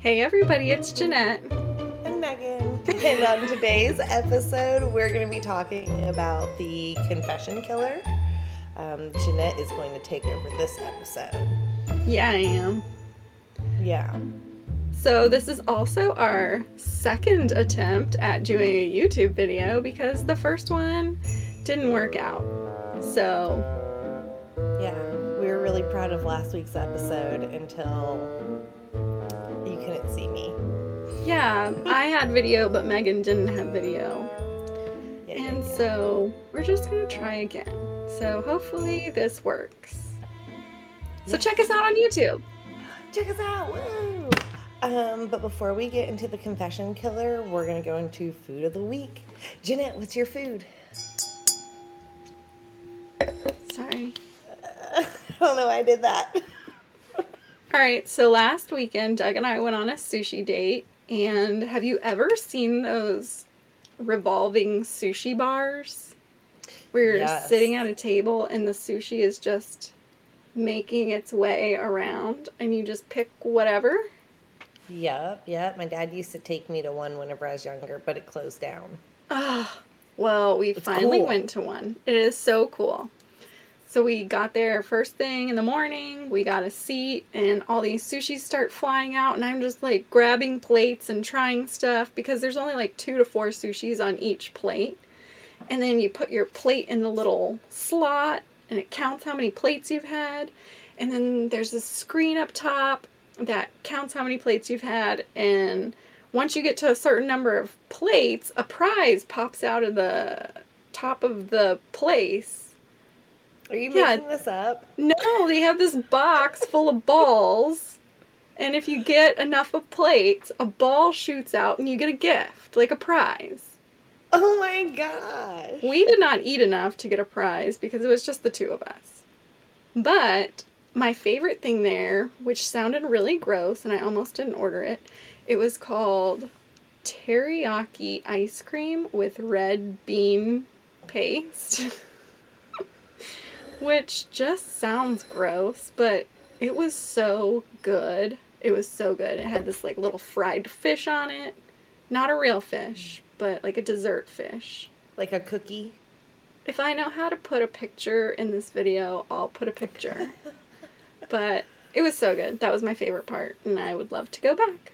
Hey everybody, it's Jeanette. And Megan. And on today's episode, we're going to be talking about the confession killer. Um, Jeanette is going to take over this episode. Yeah, I am. Yeah. So, this is also our second attempt at doing a YouTube video because the first one didn't work out. So, Yeah, we were really proud of last week's episode until couldn't see me. yeah, I had video, but Megan didn't have video. Yeah, And yeah. so, we're just going to try again. So, hopefully, this works. So, check us out on YouTube. check us out. Woo! Um, but before we get into the confession killer, we're going to go into food of the week. Jeanette, what's your food? Sorry. I don't know why I did that. All right, so last weekend, Doug and I went on a sushi date. And have you ever seen those revolving sushi bars where you're Yes. sitting at a table and the sushi is just making its way around and you just pick whatever? Yep, yep. My dad used to take me to one whenever I was younger, but it closed down. Ah, well, we It's finally cool. went to one. It is so cool. So we got there first thing in the morning. We got a seat, and all these sushis start flying out, and I'm just like grabbing plates and trying stuff because there's only like two to four sushis on each plate. And then you put your plate in the little slot, and it counts how many plates you've had. And then there's a screen up top that counts how many plates you've had, and once you get to a certain number of plates, a prize pops out of the top of the place. Are you Yeah. making this up? No, they have this box full of balls. And if you get enough of plates, a ball shoots out and you get a gift, like a prize. Oh my gosh. We did not eat enough to get a prize because it was just the two of us. But my favorite thing there, which sounded really gross and I almost didn't order it, it was called teriyaki ice cream with red bean paste. which just sounds gross, but it was so good. It was so good. It had this like little fried fish on it. Not a real fish, but like a dessert fish. Like a cookie? If I know how to put a picture in this video, I'll put a picture. but it was so good. That was my favorite part, and I would love to go back.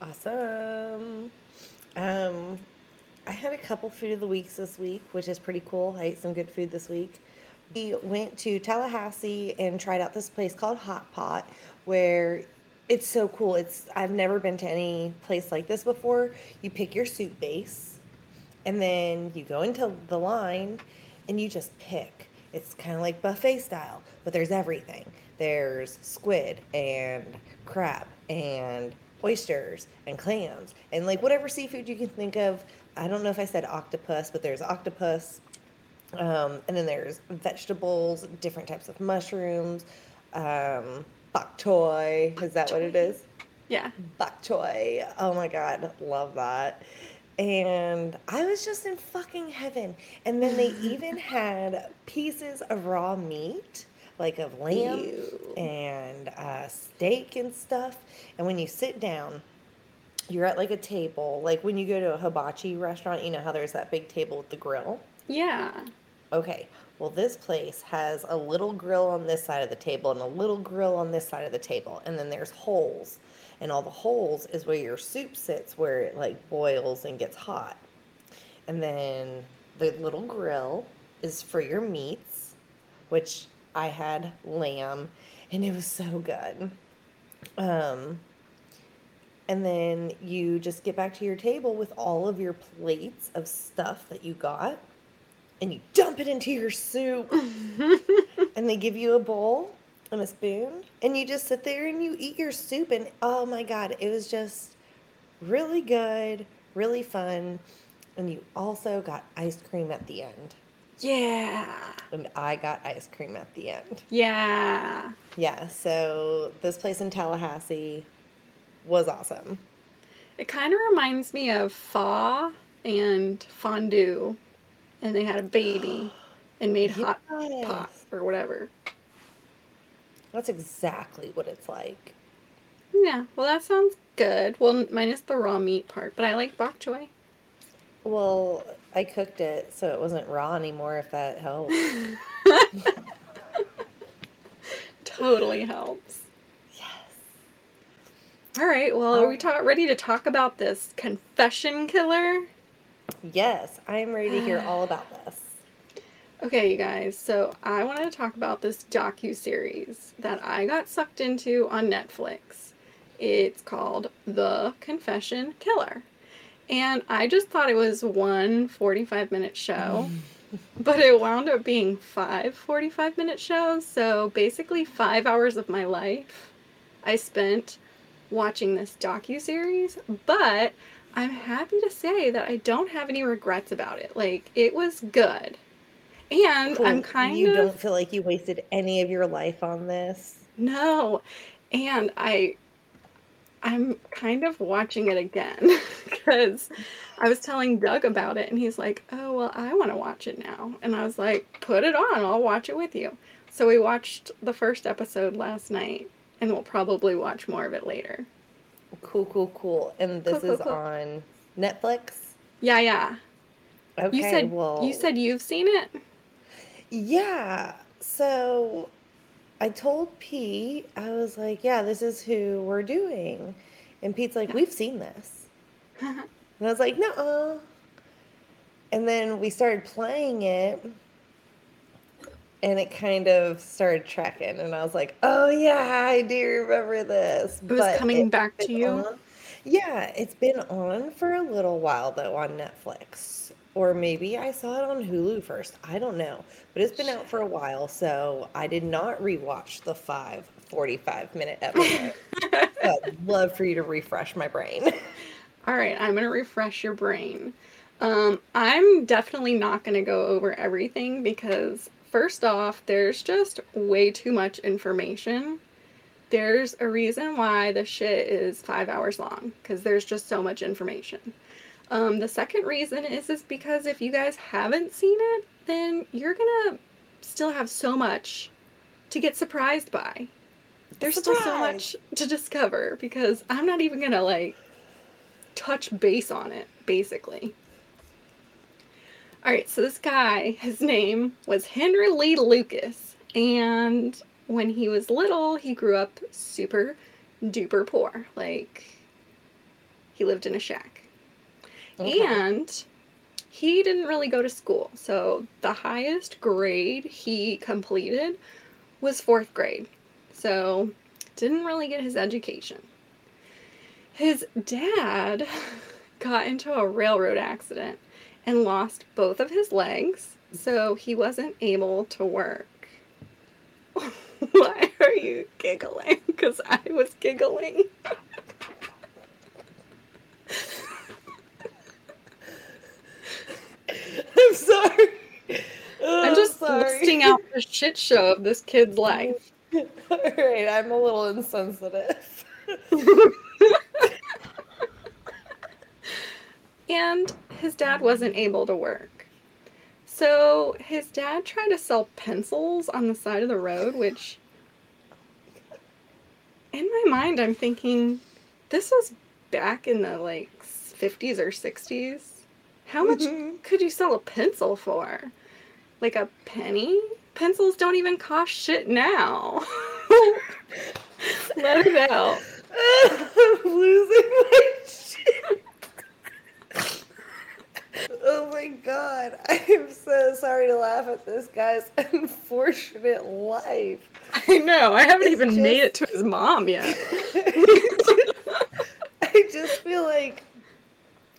Awesome. Um, I had a couple food of the weeks this week, which is pretty cool. I ate some good food this week. We went to Tallahassee and tried out this place called Hot Pot, where it's so cool. It's I've never been to any place like this before. You pick your soup base, and then you go into the line, and you just pick. It's kind of like buffet style, but there's everything. There's squid and crab and oysters and clams and like whatever seafood you can think of. I don't know if I said octopus, but there's octopus. Um, and then there's vegetables, different types of mushrooms, um, bok choy. Is that what it is? Yeah. Bok choy. Oh my god, love that. And I was just in fucking heaven. And then they even had pieces of raw meat, like of lamb Ew. and uh, steak and stuff. And when you sit down, you're at like a table, like when you go to a hibachi restaurant, you know how there's that big table with the grill. Yeah. Okay, well, this place has a little grill on this side of the table and a little grill on this side of the table, and then there's holes, and all the holes is where your soup sits, where it like boils and gets hot. And then the little grill is for your meats, which I had lamb, and it was so good. Um, and then you just get back to your table with all of your plates of stuff that you got and you dump it into your soup. And they give you a bowl and a spoon and you just sit there and you eat your soup and oh my god it was just really good really fun and you also got ice cream at the end. Yeah. and i got ice cream at the end. Yeah. yeah so this place in tallahassee was awesome. It kind of reminds me of pho and fondue, and they had a baby and made hot Yes. pot or whatever. That's exactly what it's like. Yeah, well, that sounds good. Well, minus the raw meat part, but I like bok choy. Well, I cooked it so it wasn't raw anymore, if that helps. totally helps. Yes. All right, well, are we ta- ready to talk about this confession killer? Yes, I am ready to hear all about this. Okay, you guys. So I wanted to talk about this docu series that I got sucked into on Netflix. It's called The Confession Killer. And I just thought it was one 45 minute show, but it wound up being five 45 minute shows. So basically, five hours of my life I spent watching this docu series. But I'm happy to say that I don't have any regrets about it. Like, it was good. And Cool. I'm kind You of You don't feel like you wasted any of your life on this? no. And I I'm kind of watching it again because I was telling Doug about it and he's like, "Oh, well, I want to watch it now." And I was like, "Put it on. I'll watch it with you." So we watched the first episode last night and we'll probably watch more of it later. Cool, cool, cool. And this Cool, cool, is cool. on Netflix? Yeah, yeah. Okay, You said well, you said you've seen it? yeah. So I told Pete, I was like, yeah, this is who we're doing. And Pete's like, we've seen this. And I was like, no. And then we started playing it, and it kind of started tracking. And I was like, oh, yeah, I do remember this. It was But coming it's back to you? on- yeah, it's been on for a little while, though, on Netflix. Or maybe I saw it on Hulu first. I don't know. But it's been out for a while, so I did not rewatch the five 45 minute episode. I'd love for you to refresh my brain. All right, I'm going to refresh your brain. Um, I'm definitely not going to go over everything because, first off, there's just way too much information. There's a reason why the shit is five hours long because there's just so much information. Um, the second reason is is because if you guys haven't seen it, then you're gonna still have so much to get surprised by. There's still so much to discover because I'm not even gonna like touch base on it, basically. All right, so this guy, his name was Henry Lee Lucas, and when he was little, he grew up super duper poor. Like, he lived in a shack. Okay. And he didn't really go to school. So the highest grade he completed was fourth grade. So didn't really get his education. His dad got into a railroad accident and lost both of his legs, so he wasn't able to work. Why are you giggling? Because I was giggling. I'm sorry. Oh, I'm just sorry. listing out the shit show of this kid's life. All right, I'm a little insensitive. And his dad wasn't able to work. So his dad tried to sell pencils on the side of the road, which in my mind I'm thinking this was back in the like 50s or 60s. How much Mhm. could you sell a pencil for? Like a penny? Pencils don't even cost shit now. Let it out. I'm losing my shit. Oh my god. I am so sorry to laugh at this guy's unfortunate life. I know. I haven't It's even made it to his mom yet. I just feel like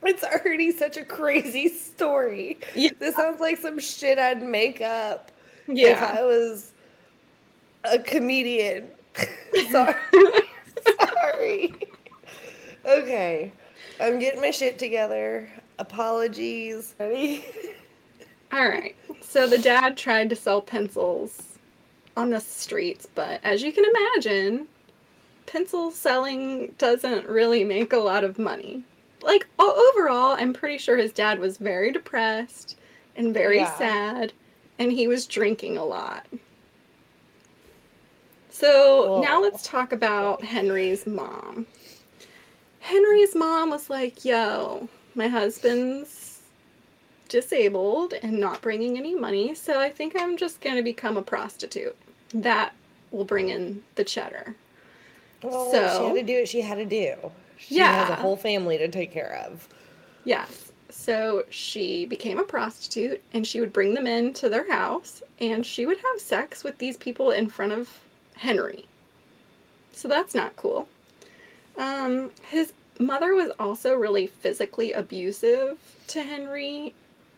it's already such a crazy story. Yeah. This sounds like some shit I'd make up if Yeah. I was a comedian. Sorry. Sorry. Okay. I'm getting my shit together. Apologies. Ready? All right. So the dad tried to sell pencils on the streets, but as you can imagine, pencil selling doesn't really make a lot of money. Like overall, I'm pretty sure his dad was very depressed and very Yeah. sad, and he was drinking a lot. So now let's talk about Henry's mom. Henry's mom was like, yo, my husband's disabled and not bringing any money, so I think I'm just going to become a prostitute. That will bring in the cheddar. Well, she had to do what she had to do. She has a whole family to take care of. Yes. So she became a prostitute and she would bring them in to their house and she would have sex with these people in front of Henry. So that's not cool. Um, his mother was also really physically abusive to Henry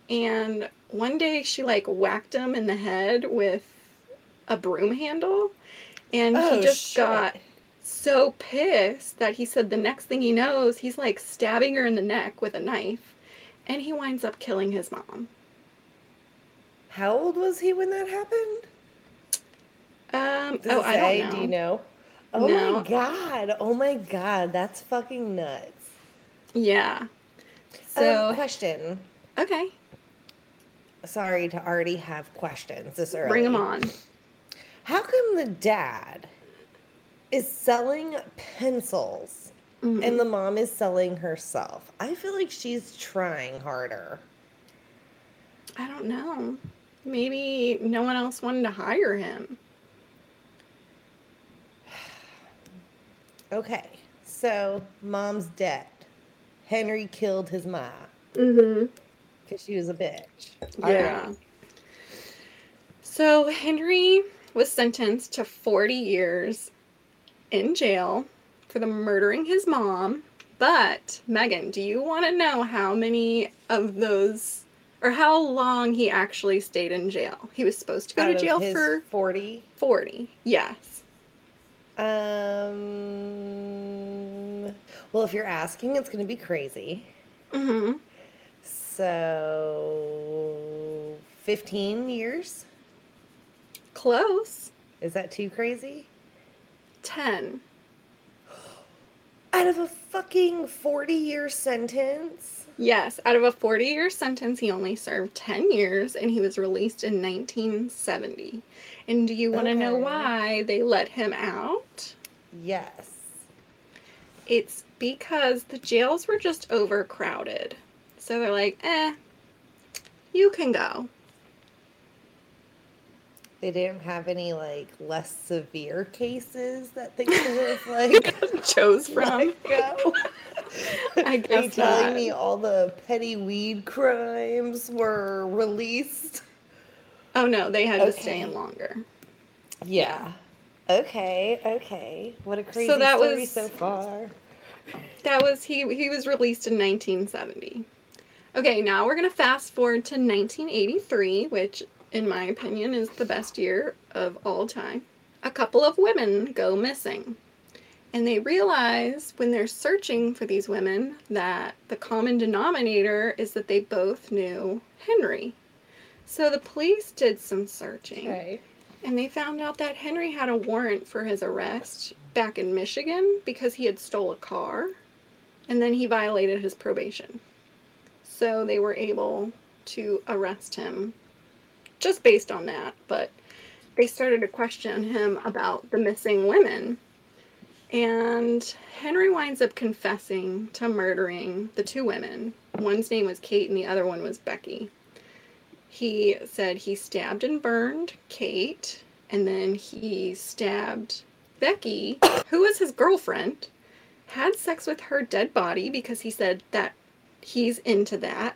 and one day she like whacked him in the head with a broom handle and Oh, he just shit. got so pissed that he said the next thing he knows, he's like stabbing her in the neck with a knife, and he winds up killing his mom. How old was he when that happened? Um, Does oh, I don't know. Do you know? Oh my god. Oh my god. That's fucking nuts. Yeah. So, So, question. okay, Sorry to already have questions this early. bring them on. How come the dad is selling pencils Mhm. and the mom is selling herself? I feel like she's trying harder. I don't know. Maybe no one else wanted to hire him. Okay, so mom's dead. Henry killed his mom Mm-hmm. because she was a bitch. Yeah. Alright. So Henry was sentenced to 40 years in jail for the murdering his mom. But Megan, do you want to know how many of those or how long he actually stayed in jail? He was supposed to go Out to jail for 40. 40. Yes. Um, well, if you're asking, it's going to be crazy. Mhm. So, 15 years? Close. Is that too crazy? 10. Out of a fucking 40 year sentence? Yes, out of a 40 year sentence, he only served 10 years and he was released in 1970. And do you want to know why they let him out? Yes. It's because the jails were just overcrowded. So they're like, eh, you can go. They didn't have any like less severe cases that they could have like Chose from. let go. I Are you telling not. me all the petty weed crimes were released? Oh no, they had to stay in longer. Yeah. Okay, okay. What a crazy that story was- so far. That was he he was released in 1970. Okay, now we're going to fast forward to 1983, which in my opinion is the best year of all time. A couple of women go missing. And they realize when they're searching for these women that the common denominator is that they both knew Henry. So the police did some searching. Okay. And they found out that Henry had a warrant for his arrest back in Michigan because he had stole a car and then he violated his probation. So they were able to arrest him just based on that, but they started to question him about the missing women. And Henry winds up confessing to murdering the two women. One's name was Kate and the other one was Becky. He said he stabbed and burned Kate, and then he stabbed Becky, who was his girlfriend, had sex with her dead body because he said that he's into that.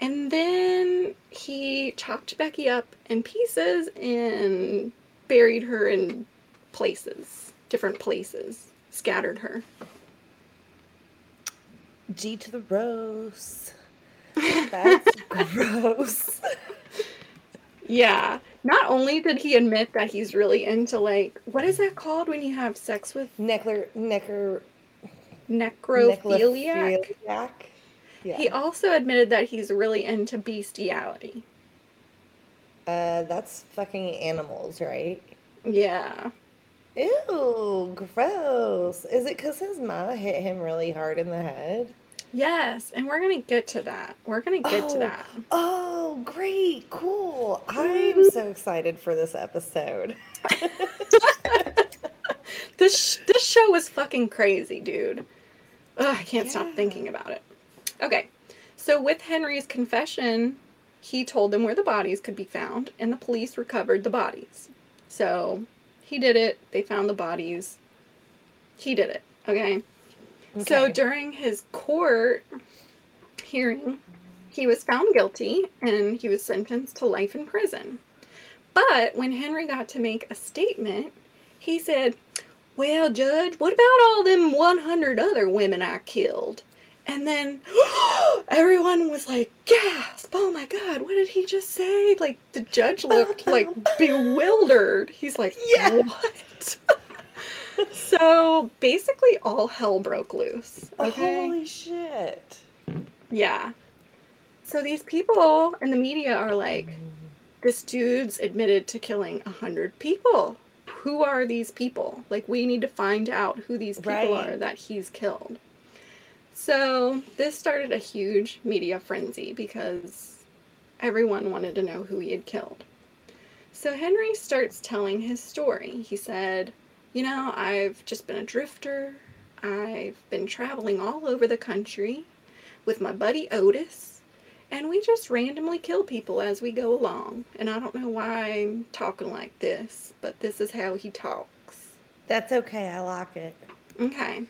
And then he chopped Becky up in pieces and buried her in places, different places, scattered her. G to the rose. That's gross. Yeah. Not only did he admit that he's really into like what is that called when you have sex with Neckler, necker, necrophiliac? necrophiliac. Yeah. He also admitted that he's really into bestiality. uh, that's fucking animals, right? Yeah. Ew, gross. Is it because his ma hit him really hard in the head? Yes, and we're gonna get to that. We're gonna get to Oh, that. oh, great, cool. I'm Mhm. so excited for this episode. This sh- this show was fucking crazy, dude. Ugh, I can't stop thinking about it. Okay, so with Henry's confession, he told them where the bodies could be found, and the police recovered the bodies. So he did it. They found the bodies. He did it. Okay. So during his court hearing, he was found guilty and he was sentenced to life in prison. But when Henry got to make a statement, he said, Well, Judge, what about all them 100 other women I killed? And then everyone was like, gasp, oh my God, what did he just say? Like, the judge looked oh, like bewildered. He's like, Yeah. What? so basically, all hell broke loose. Okay. Holy shit. Yeah. So these people in the media are like, this dude's admitted to killing a hundred people. Who are these people? Like, we need to find out who these people Right. are that he's killed. So this started a huge media frenzy because everyone wanted to know who he had killed. So Henry starts telling his story. He said, You know, I've just been a drifter. I've been traveling all over the country with my buddy Otis, and we just randomly kill people as we go along. And I don't know why I'm talking like this, but this is how he talks. That's okay. I like it. Okay.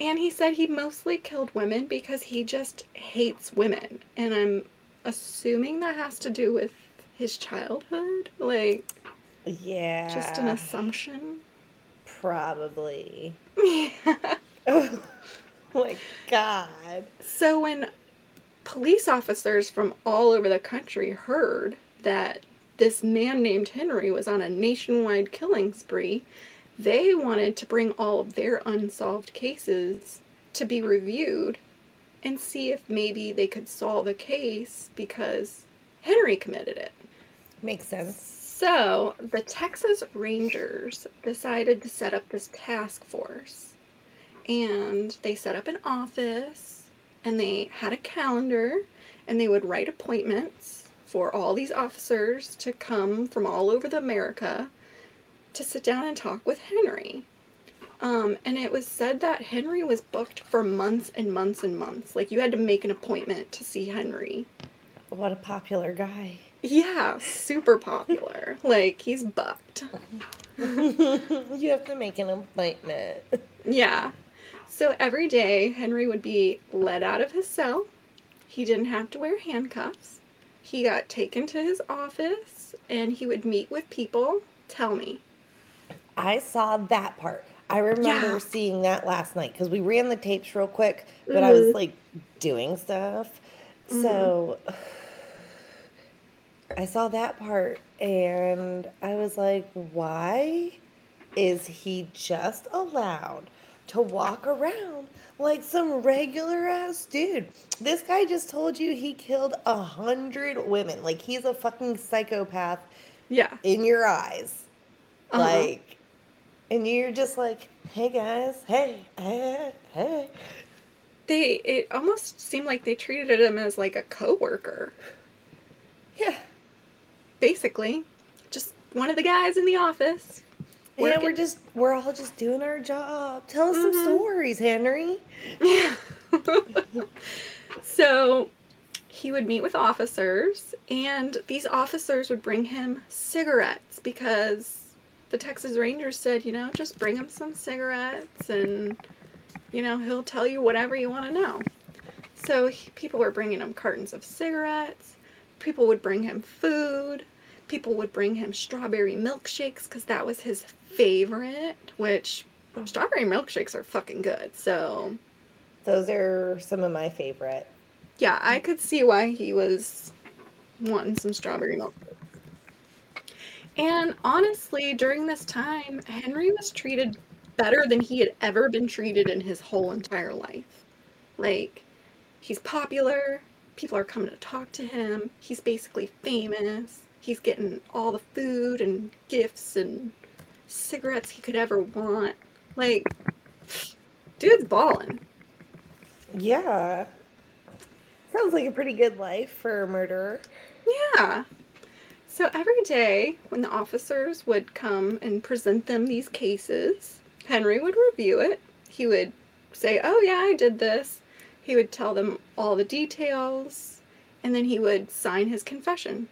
And he said he mostly killed women because he just hates women. And I'm assuming that has to do with his childhood. Like, Yeah. just an assumption. Probably. Yeah. Oh my god. So when police officers from all over the country heard that this man named Henry was on a nationwide killing spree, they wanted to bring all of their unsolved cases to be reviewed and see if maybe they could solve a case because Henry committed it. Makes sense. So, the Texas Rangers decided to set up this task force. And they set up an office and they had a calendar and they would write appointments for all these officers to come from all over the America to sit down and talk with Henry. Um, and it was said that Henry was booked for months and months and months. Like you had to make an appointment to see Henry. What a popular guy. Yeah, super popular. like he's bucked. you have to make an appointment. Yeah. So every day, Henry would be let out of his cell. He didn't have to wear handcuffs. He got taken to his office and he would meet with people. Tell me. I saw that part. I remember Yeah. seeing that last night because we ran the tapes real quick, but I was Mhm. like doing stuff. Mhm. So I saw that part and I was like, why is he just allowed to walk around like some regular ass dude? This guy just told you he killed a hundred women. Like he's a fucking psychopath Yeah. in your eyes. Uh-huh. Like, and you're just like, hey guys, hey, hey, hey. They it almost seemed like they treated him as like a coworker, Yeah. basically. Just one of the guys in the office. Yeah, we're just, we're all just doing our job. Tell us some Mhm. stories, Henry. Yeah. so he would meet with officers, and these officers would bring him cigarettes because the Texas Rangers said, you know, just bring him some cigarettes and, you know, he'll tell you whatever you want to know. So he, people were bringing him cartons of cigarettes, people would bring him food, people would bring him strawberry milkshakes because that was his favorite, which strawberry milkshakes are fucking good. So Those are some of my favorite. yeah, I could see why he was wanting some strawberry milk. And honestly, during this time, Henry was treated better than he had ever been treated in his whole entire life. Like, he's popular, people are coming to talk to him, he's basically famous, he's getting all the food and gifts and cigarettes he could ever want. Like, dude's balling. Yeah. Sounds like a pretty good life for a murderer. Yeah. So every day when the officers would come and present them these cases, Henry would review it. He would say, Oh, yeah, I did this. He would tell them all the details, and then he would sign his confession.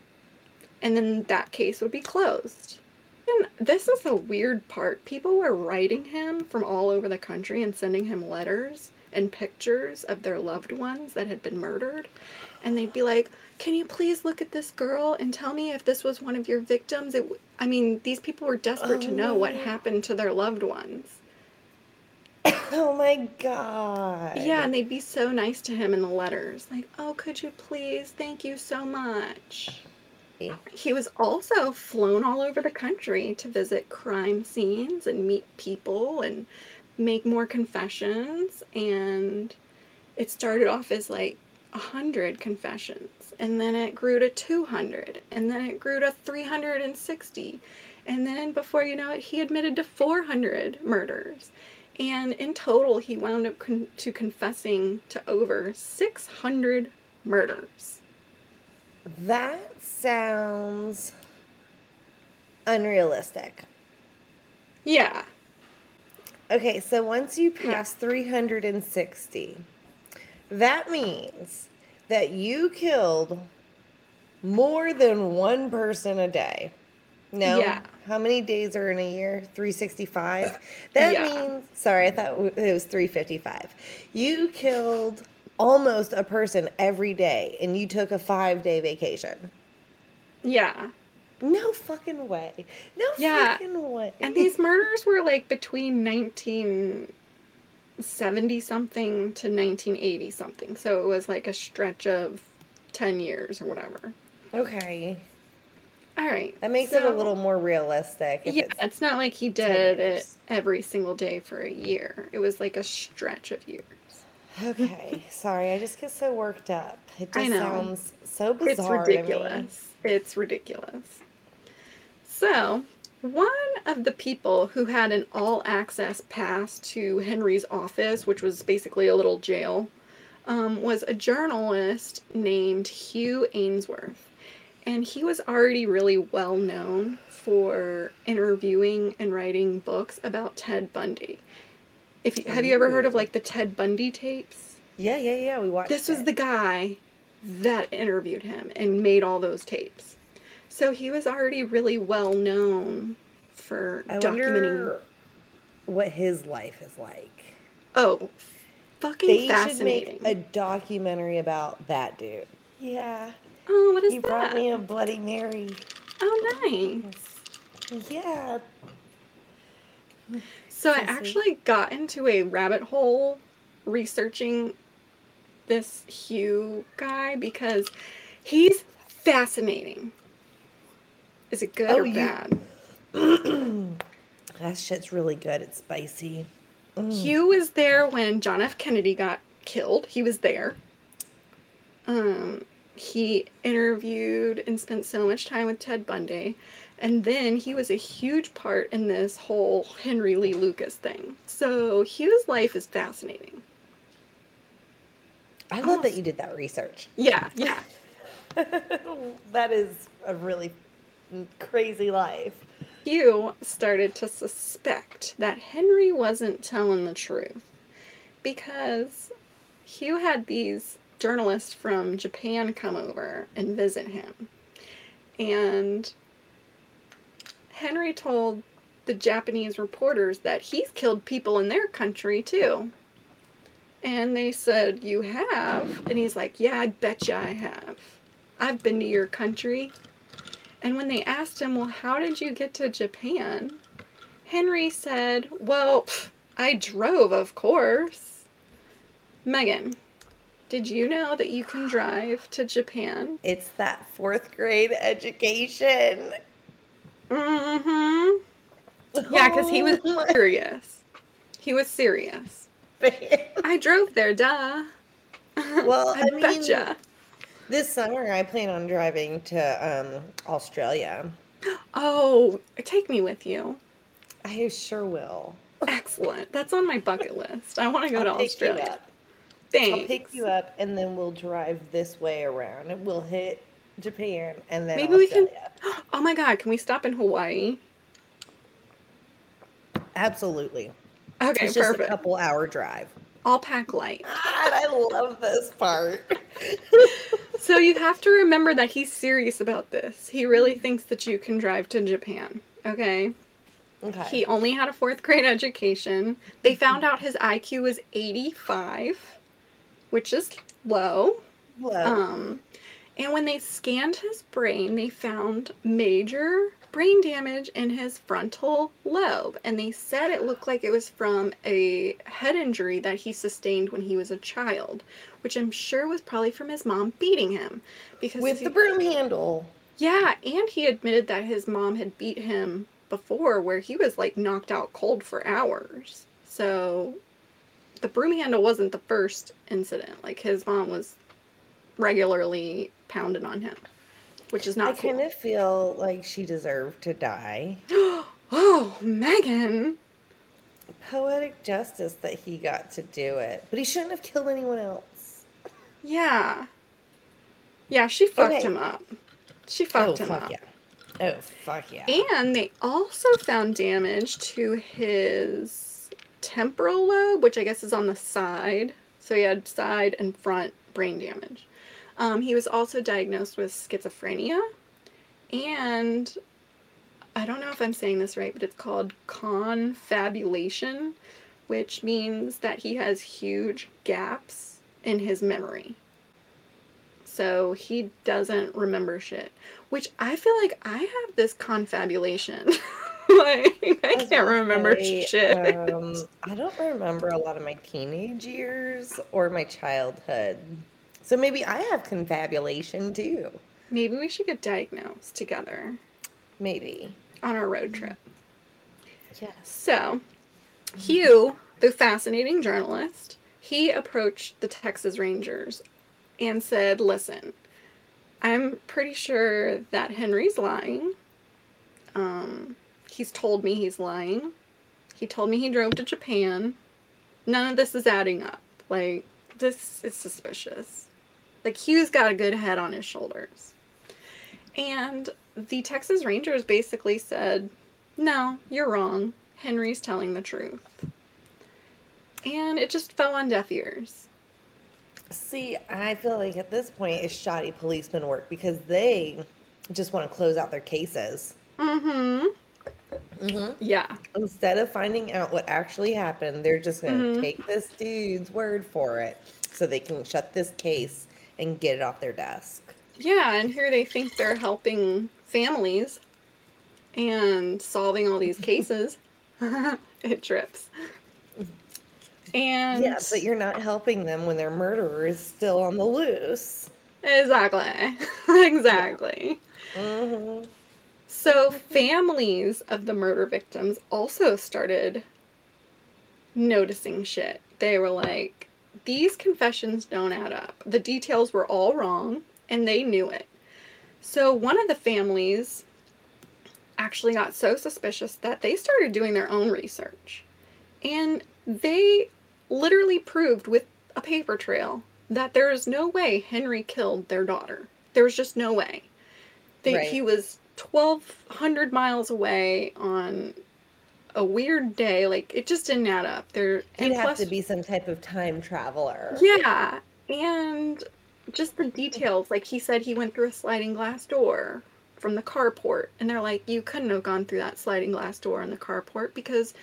And then that case would be closed. And this is the weird part. People were writing him from all over the country and sending him letters and pictures of their loved ones that had been murdered. And they'd be like, Can you please look at this girl and tell me if this was one of your victims? It, w- I mean, these people were desperate to know what Oh. happened to their loved ones. Oh my god. Yeah, and they'd be so nice to him in the letters. Like, Oh, could you please? Thank you so much. He was also flown all over the country to visit crime scenes and meet people and make more confessions. And it started off as like a hundred confessions, and then it grew to 200, and then it grew to 360. And then before you know it, he admitted to 400 murders. And in total, he wound up con- to confessing to over 600 murders. That sounds unrealistic. Yeah. Okay, so once you Yeah. pass 360, that means that you killed more than one person a day. No? Yeah. How many days are in a year? 365? That Yeah. means, sorry, I thought it was 355. You killed almost a person every day and you took a five day vacation. Yeah. No fucking way. No Yeah. fucking way. And these murders were like between 1970 something to 1980 something. So it was like a stretch of 10 years or whatever. Okay. All right. That makes it a little more realistic. If Yeah, it's, it's not like he did it every single day for a year. It was like a stretch of years. okay. Sorry, I just get so worked up. It just sounds so bizarre. It's ridiculous. It's ridiculous. So, one of the people who had an all access pass to Henry's office, which was basically a little jail, um, was a journalist named Hugh Aynesworth. And he was already really well known for interviewing and writing books about Ted Bundy. If you, have you ever heard of like the Ted Bundy tapes? Yeah, yeah, yeah. We watched. This was it. the guy that interviewed him and made all those tapes. So he was already really well known for I documenting. what his life is like. Oh, fucking They should make a documentary about that dude. Yeah. oh, what is He that? brought me a Bloody Mary. oh, nice. Yeah. So I Let's actually got into a rabbit hole researching this Hugh guy because he's fascinating. Is it good Oh, or you- bad? that shit's really good. It's spicy. Mm. Hugh was there when John F. Kennedy got killed. He was there. Um, he interviewed and spent so much time with Ted Bundy. And then he was a huge part in this whole Henry Lee Lucas thing. So Hugh's life is fascinating. I love that you did that research. Yeah, yeah. that is a really crazy life. Hugh started to suspect that Henry wasn't telling the truth because Hugh had these journalists from Japan come over and visit him. And Henry told the Japanese reporters that he's killed people in their country too. And they said, You have? And he's like, Yeah, I betcha I have. I've been to your country. And when they asked him, Well, how did you get to Japan? Henry said, Well, pff, I drove, of course. Megan, did you know that you can drive to Japan? It's that fourth grade education. Mm hmm. Yeah, because he was serious. He was serious. I drove there, duh. Well, I, I mean- betcha. This summer, I plan on driving to um, Australia. Oh, take me with you. I sure will. Excellent. That's on my bucket list. I want to go to I'll pick you Australia. up. Thanks. I'll pick you up and then we'll drive this way around and we'll hit Japan and then Maybe we can- Australia. Oh my god, can we stop in Hawaii? Absolutely. Okay, it's just perfect. a couple hour drive. I'll pack light. God, I love this part. So you have to remember that he's serious about this. He really thinks that you can drive to Japan. Okay? Okay. He only had a fourth grade education. They found out his IQ was 85, which is low. Well, Um, and when they scanned his brain, they found major brain damage in his frontal lobe. And they said it looked like it was from a head injury that he sustained when he was a child, which I'm sure was probably from his mom beating him. Because with he- the broom handle. yeah, and he admitted that his mom had beat him before, where he was like knocked out cold for hours. So the broom handle wasn't the first incident. Like his mom was regularly pounding on him, which is not. I not kind of feel like she deserved to die. oh, Megan. Poetic justice that he got to do it, but he shouldn't have killed anyone else. Yeah. Yeah, she fucked Okay. him up. She Oh fucked him fuck up. yeah! Oh fuck yeah! And they also found damage to his temporal lobe, which I guess is on the side. So he had side and front brain damage. Um, he was also diagnosed with schizophrenia. And I don't know if I'm saying this right, but it's called confabulation, which means that he has huge gaps in his memory. So he doesn't remember shit. Which I feel like I have this confabulation. like I can't remember say, shit. Um, I don't remember a lot of my teenage years or my childhood, so maybe I have confabulation too. Maybe we should get diagnosed together Maybe. on our road trip. Yes. So, Hugh, the fascinating journalist, he approached the Texas Rangers and said, Listen, I'm pretty sure that Henry's lying. Um, he's told me he's lying. He told me he drove to Japan. None of this is adding up. Like, this is suspicious. Like, Hugh's got a good head on his shoulders. And the Texas Rangers basically said, no, you're wrong. Henry's telling the truth. And it just fell on deaf ears. See, I feel like at this point it's shoddy policeman work because they just want to close out their cases. Mm-hmm. Mm-hmm. Yeah. Instead of finding out what actually happened, they're just going to Mhm. take this dude's word for it so they can shut this case and get it off their desk. Yeah, and here they think they're helping families and solving all these cases. it trips. And Yeah, but you're not helping them when their murderer is still on the loose. exactly. exactly. hmm So, families of the murder victims also started noticing shit. They were like, these confessions don't add up. The details were all wrong, and they knew it. So, one of the families actually got so suspicious that they started doing their own research. And they literally proved with a paper trail that there is no way Henry killed their daughter. There was just no way. They, Right. He was 1,200 miles away on a weird day. Like, it just didn't add up. There, He'd and have plus- to be some type of time traveler. yeah, and just the details. Like he said, he went through a sliding glass door from the carport, and they're like, you couldn't have gone through that sliding glass door in the carport because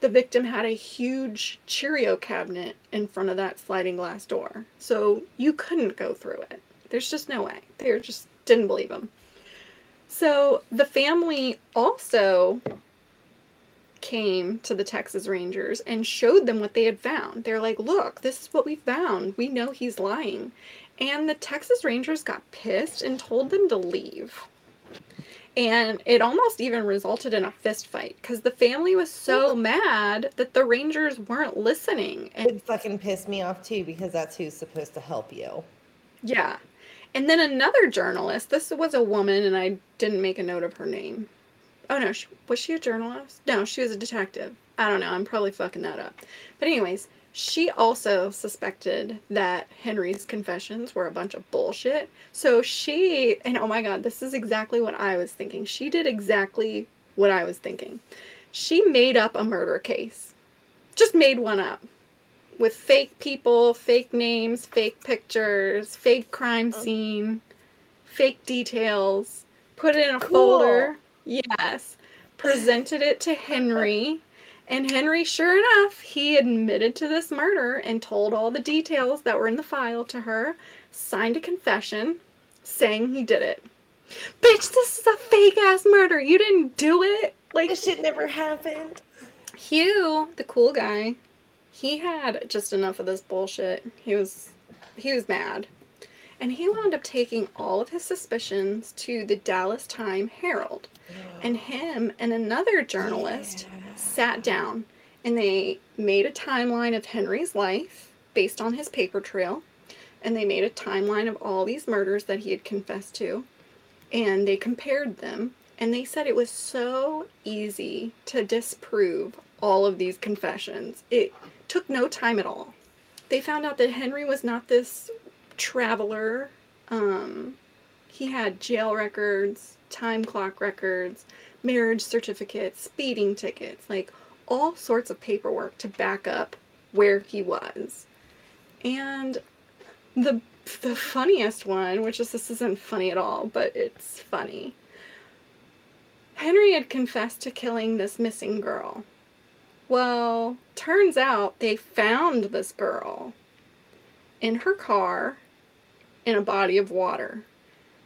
the victim had a huge Cheerio cabinet in front of that sliding glass door, so you couldn't go through it. There's just no way. They just didn't believe him. So the family also came to the Texas Rangers and showed them what they had found. They're like, look, this is what we found. We know he's lying. And the Texas Rangers got pissed and told them to leave. And it almost even resulted in a fist fight because the family was so mad that the Rangers weren't listening. And It fucking pissed me off too because that's who's supposed to help you. yeah. And then another journalist, this was a woman, and I didn't make a note of her name. Oh no, she, was she a journalist? No, she was a detective. I don't know. I'm probably fucking that up. But anyways, She also suspected that Henry's confessions were a bunch of bullshit. So she, and oh my god, this is exactly what I was thinking. She did exactly what I was thinking. She made up a murder case. Just made one up. With fake people, fake names, fake pictures, fake crime oh. scene, fake details. Put it in a Cool. folder. Yes. Presented it to Henry. And Henry, sure enough, he admitted to this murder and told all the details that were in the file to her, signed a confession saying he did it. Bitch, this is a fake ass murder. You didn't do it. Like, This shit never happened. Hugh, the cool guy, he had just enough of this bullshit. He was he was mad. And he wound up taking all of his suspicions to the Dallas Times Herald. And him and another journalist Yeah. sat down and they made a timeline of Henry's life based on his paper trail. And they made a timeline of all these murders that he had confessed to. And they compared them. And they said it was so easy to disprove all of these confessions. It took no time at all. They found out that Henry was not this traveler. Um, he had jail records, time clock records, marriage certificates, speeding tickets, like all sorts of paperwork to back up where he was. And the the funniest one, which is this isn't funny at all, but it's funny. Henry had confessed to killing this missing girl. Well, turns out they found this girl in her car in a body of water.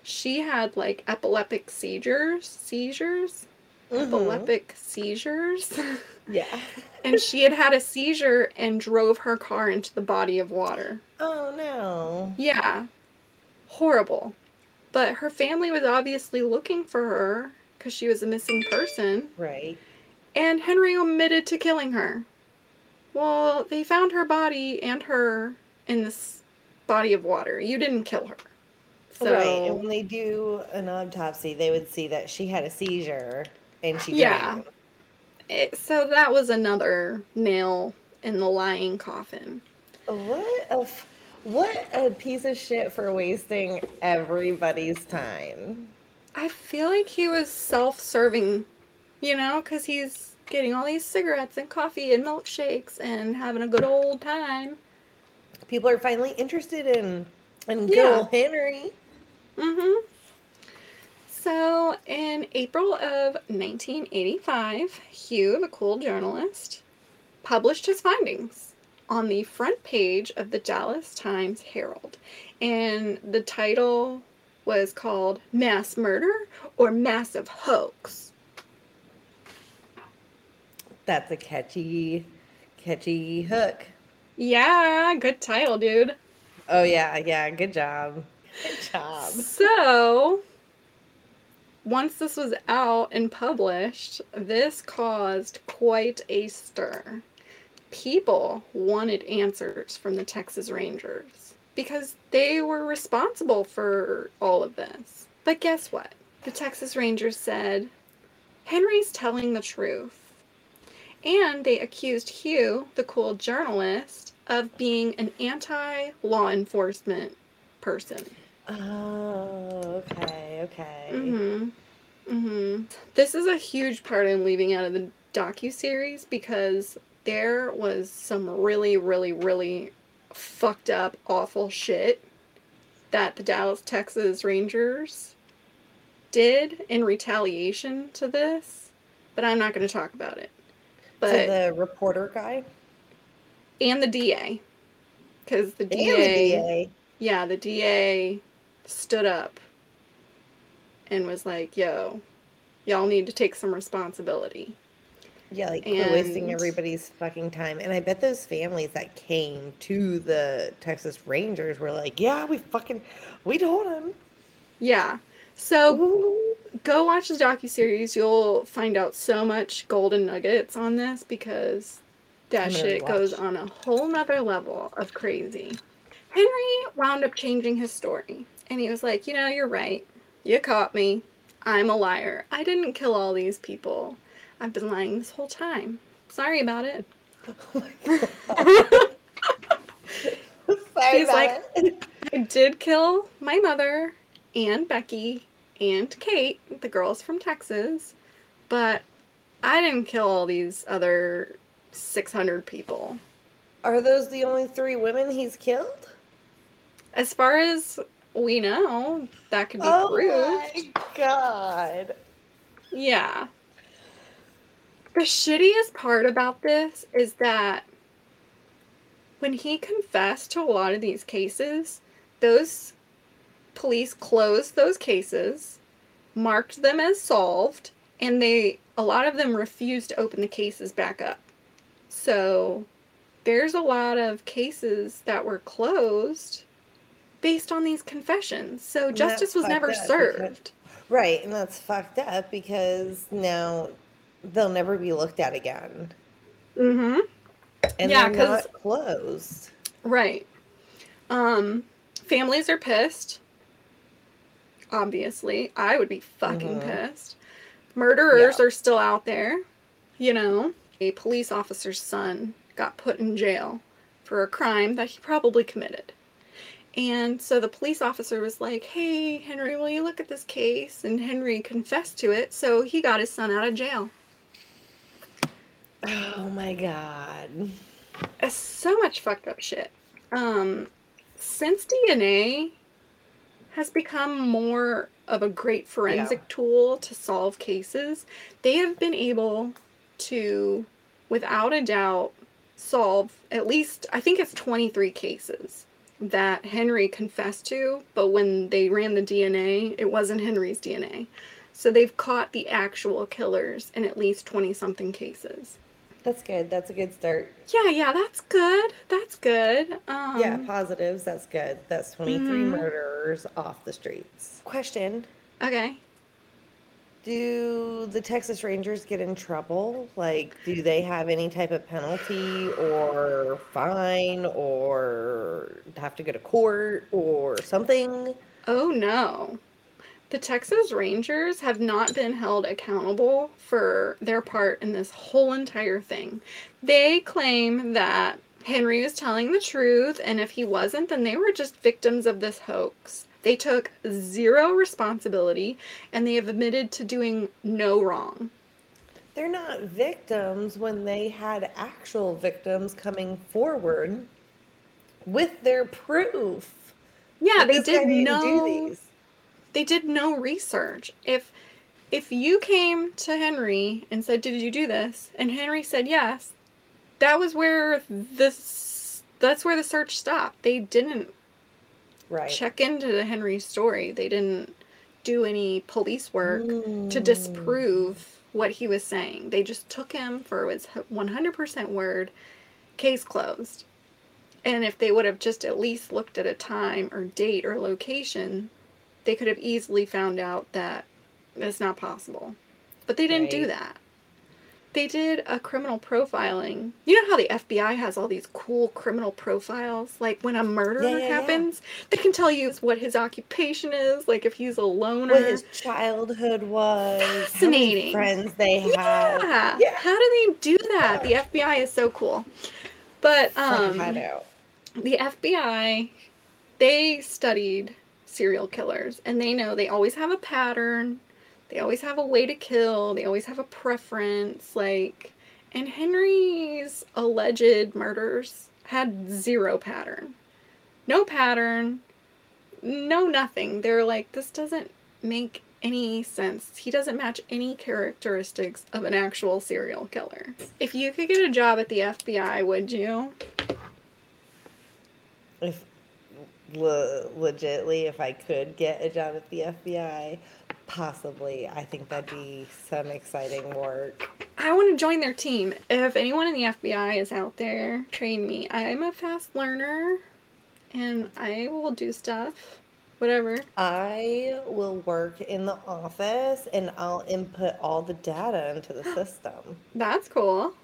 She had like epileptic seizures, seizures, Mhm. epileptic seizures. Yeah. and she had had a seizure and drove her car into the body of water. Oh no. Yeah. Horrible. But her family was obviously looking for her because she was a missing person, Right. and Henry omitted to killing her. Well, they found her body and her in this body of water. You didn't kill her. So, Right. And when they do an autopsy, they would see that she had a seizure and she Yeah. it, eh, so that was another nail in the lying coffin. What a f- what a piece of shit for wasting everybody's time. I feel like he was self serving, you know, because he's getting all these cigarettes and coffee and milkshakes and having a good old time. People are finally interested in in Yeah. Henry. Mm-hmm. So, in April of 1985, Hugh, the cool journalist, published his findings on the front page of the Dallas Times Herald. And the title was called Mass Murder or Massive Hoax. That's a catchy, catchy hook. Yeah, good title, dude. Oh yeah, yeah. Good job. Good job. So, once this was out and published, this caused quite a stir. People wanted answers from the Texas Rangers because they were responsible for all of this. But guess what? The Texas Rangers said, Henry's telling the truth. And they accused Hugh, the cool journalist, of being an anti law enforcement person. Oh, okay, okay. Mhm. Mhm. This is a huge part I'm leaving out of the docu series because there was some really, really, really fucked up, awful shit that the Dallas, Texas Rangers did in retaliation to this, but I'm not going to talk about it. But so the reporter guy and the DA, because the and the DA, DA. yeah, the DA stood up and was like, "Yo, y'all need to take some responsibility." Yeah, like quit wasting everybody's fucking time. And I bet those families that came to the Texas Rangers were like, "Yeah, we fucking, we told him." Yeah. So go watch the docu series. You'll find out so much golden nuggets on this because that shit goes on a whole nother level of crazy. Henry wound up changing his story, and he was like, "You know, you're right. You caught me. I'm a liar. I didn't kill all these people. I've been lying this whole time. Sorry about it." Oh. Sorry He's about like- it. I did kill my mother and Becky and Kate, the girls from Texas, but I didn't kill all these other 600 people. Are those the only three women he's killed? As far as we know, that could be true. Oh proved. my god. Yeah. The shittiest part about this is that when he confessed to a lot of these cases, those police closed those cases, marked them as solved, and they a lot of them refused to open the cases back up. So there's a lot of cases that were closed based on these confessions. So And justice was never up because- served. Right, and that's fucked up because now they'll never be looked at again. Mm-hmm. And Yeah, they're not closed. Right. Um, families are pissed. Obviously, I would be fucking Mhm. pissed. Murderers Yeah. are still out there. You know, a police officer's son got put in jail for a crime that he probably committed. And so the police officer was like, Hey, Henry, will you look at this case? And Henry confessed to it, so he got his son out of jail. Oh my god. So much fucked up shit. Um, since DNA has become more of a great forensic tool to solve cases, they have been able to, without a doubt, solve at least, I think it's 23 cases that Henry confessed to, but when they ran the DNA, it wasn't Henry's DNA. So they've caught the actual killers in at least 20 something cases. That's good. That's a good start. Yeah, yeah, that's good. That's good. Um, yeah, positives. That's good. That's 23 Mhm. murderers off the streets. Question Okay. Do the Texas Rangers get in trouble? Like, do they have any type of penalty or fine or have to go to court or something? Oh no. The Texas Rangers have not been held accountable for their part in this whole entire thing. They claim that Henry was telling the truth, and if he wasn't, then they were just victims of this hoax. They took zero responsibility and they have admitted to doing no wrong. They're not victims when they had actual victims coming forward with their proof. Yeah, they did didn't no do these. They did no research. If if you came to Henry and said, "Did you do this?" and Henry said yes, that was where this that's where the search stopped. They didn't Right. check into Henry's story. They didn't do any police work to Mm. disprove what he was saying. They just took him for his 100% word, case closed. And if they would have just at least looked at a time or date or location, they could have easily found out that it's not possible. But they didn't do that. They did a criminal profiling. You know how the FBI has all these cool criminal profiles? Like when a murder Yeah, yeah, yeah. happens, they can tell you what his occupation is, like if he's a loner. What his childhood was, how many Fascinating. friends they Yeah. had. Yeah. How do they do that? The FBI is so cool. But um the FBI they studied serial killers and they know they always have a pattern. They always have a way to kill. They always have a preference like and Henry's alleged murders had zero pattern. No pattern. No nothing. They're like this doesn't make any sense. He doesn't match any characteristics of an actual serial killer. If you could get a job at the FBI, would you? If le- legitly, if I could get a job at the FBI, possibly. I think that'd be some exciting work. I want to join their team. If anyone in the FBI is out there, train me. I'm a fast learner and I will do stuff. Whatever. I will work in the office and I'll input all the data into the system. That's cool.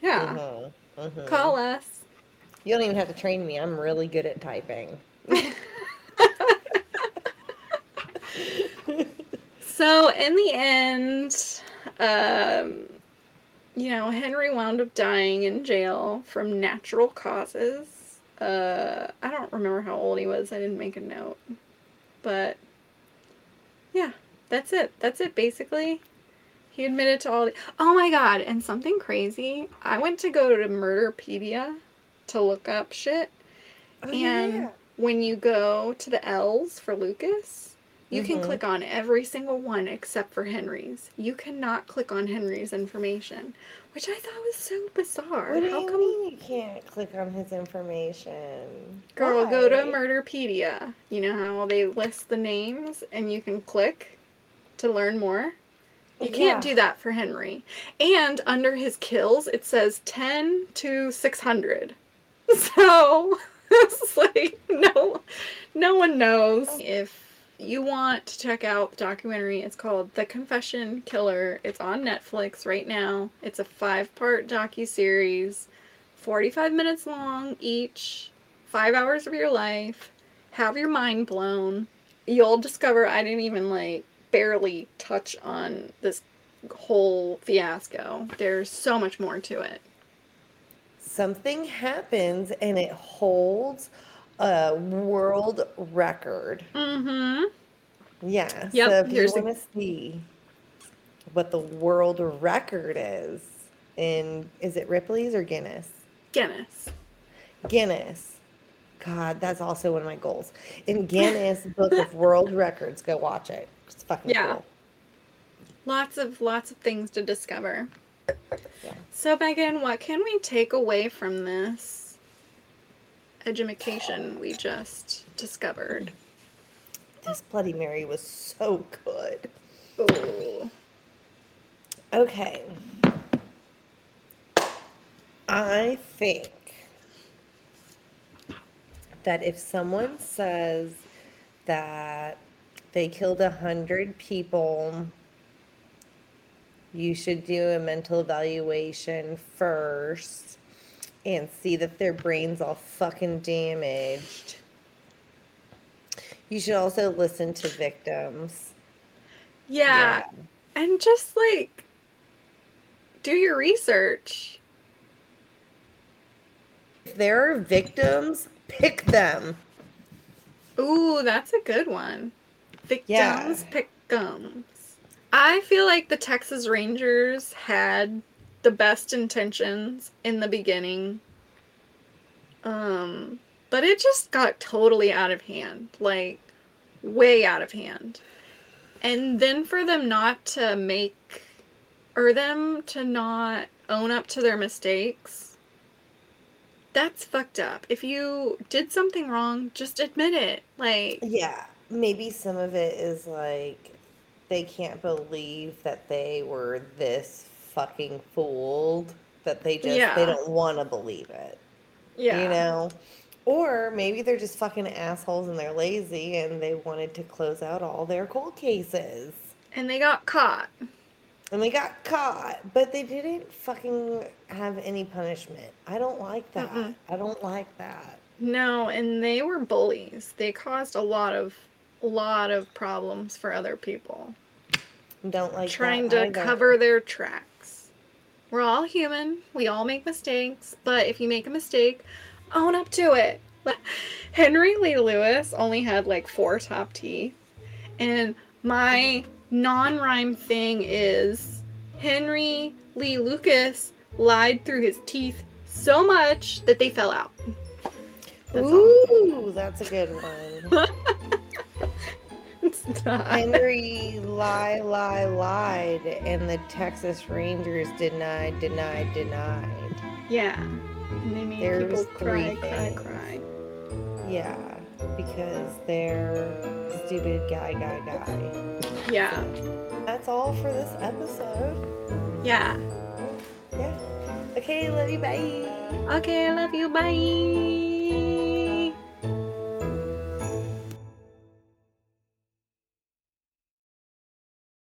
Yeah. Mhm, mhm. Call us. You don't even have to train me. I'm really good at typing. So in the end, um, you know, Henry wound up dying in jail from natural causes. Uh, I don't remember how old he was. I didn't make a note. But yeah, that's it. That's it basically. He admitted to all the Oh my god, and something crazy. I went to go to Murderpedia to look up shit. Oh, and yeah. When you go to the L's for Lucas, you can Mhm. click on every single one except for Henry's. You cannot click on Henry's information, which I thought was so bizarre. What do How you come mean you can't click on his information? Girl, go to Murderpedia. You know how they list the names and you can click to learn more? You can't Yeah. do that for Henry. And under his kills, it says 10 to 600. So it's like no no one knows. If you want to check out the documentary, it's called The Confession Killer. It's on Netflix right now. It's a five-part docu-series, 45 minutes long each, 5 hours of your life. Have your mind blown. You'll discover I didn't even like barely touch on this whole fiasco. There's so much more to it. Something happens and it holds a world record. Mm-hmm. Yeah. Yep, So if you the- want to see what the world record is in, is it Ripley's or Guinness? Guinness. Guinness. God, that's also one of my goals. In Guinness Book of World Records, go watch it. It's fucking Yeah. cool. Lots of lots of things to discover. Yeah. So Megan, what can we take away from this education we just discovered? This Bloody Mary was so good. Ooh. Okay. I think that if someone says that they killed a hundred people, you should do a mental evaluation first and see that their brain's all fucking damaged. You should also listen to victims. Yeah. And just like do your research. If there are victims, pick them. Ooh, that's a good one. Victims Yeah. pick gums. I feel like the Texas Rangers had the best intentions in the beginning. Um, but it just got totally out of hand. Like way out of hand. And then for them not to make or them to not own up to their mistakes. That's fucked up. If you did something wrong, just admit it. Like Yeah, maybe some of it is like they can't believe that they were this fucking fooled that they just Yeah. they don't want to believe it. yeah. You know? Or maybe they're just fucking assholes and they're lazy and they wanted to close out all their cold cases. And they got caught. And they got caught, but they didn't fucking have any punishment. I don't like that. Mm-mm. I don't like that. No, and they were bullies. They caused a lot of lot of problems for other people. Don't like trying to cover their tracks. We're all human. We all make mistakes, but if you make a mistake, own up to it. Henry Lee Lucas only had like four top teeth. And my non rhyme thing is Henry Lee Lucas lied through his teeth so much that they fell out. That's. Ooh, that's a good one. It's not. Henry lie, lie, lied, and the Texas Rangers denied, denied, denied. Yeah. And they made There people cry, cry, cry. Yeah, because they're stupid guy, guy, guy. Yeah. That's all for this episode. Yeah. Yeah. Okay, love you. Bye. Okay, I love you. Bye.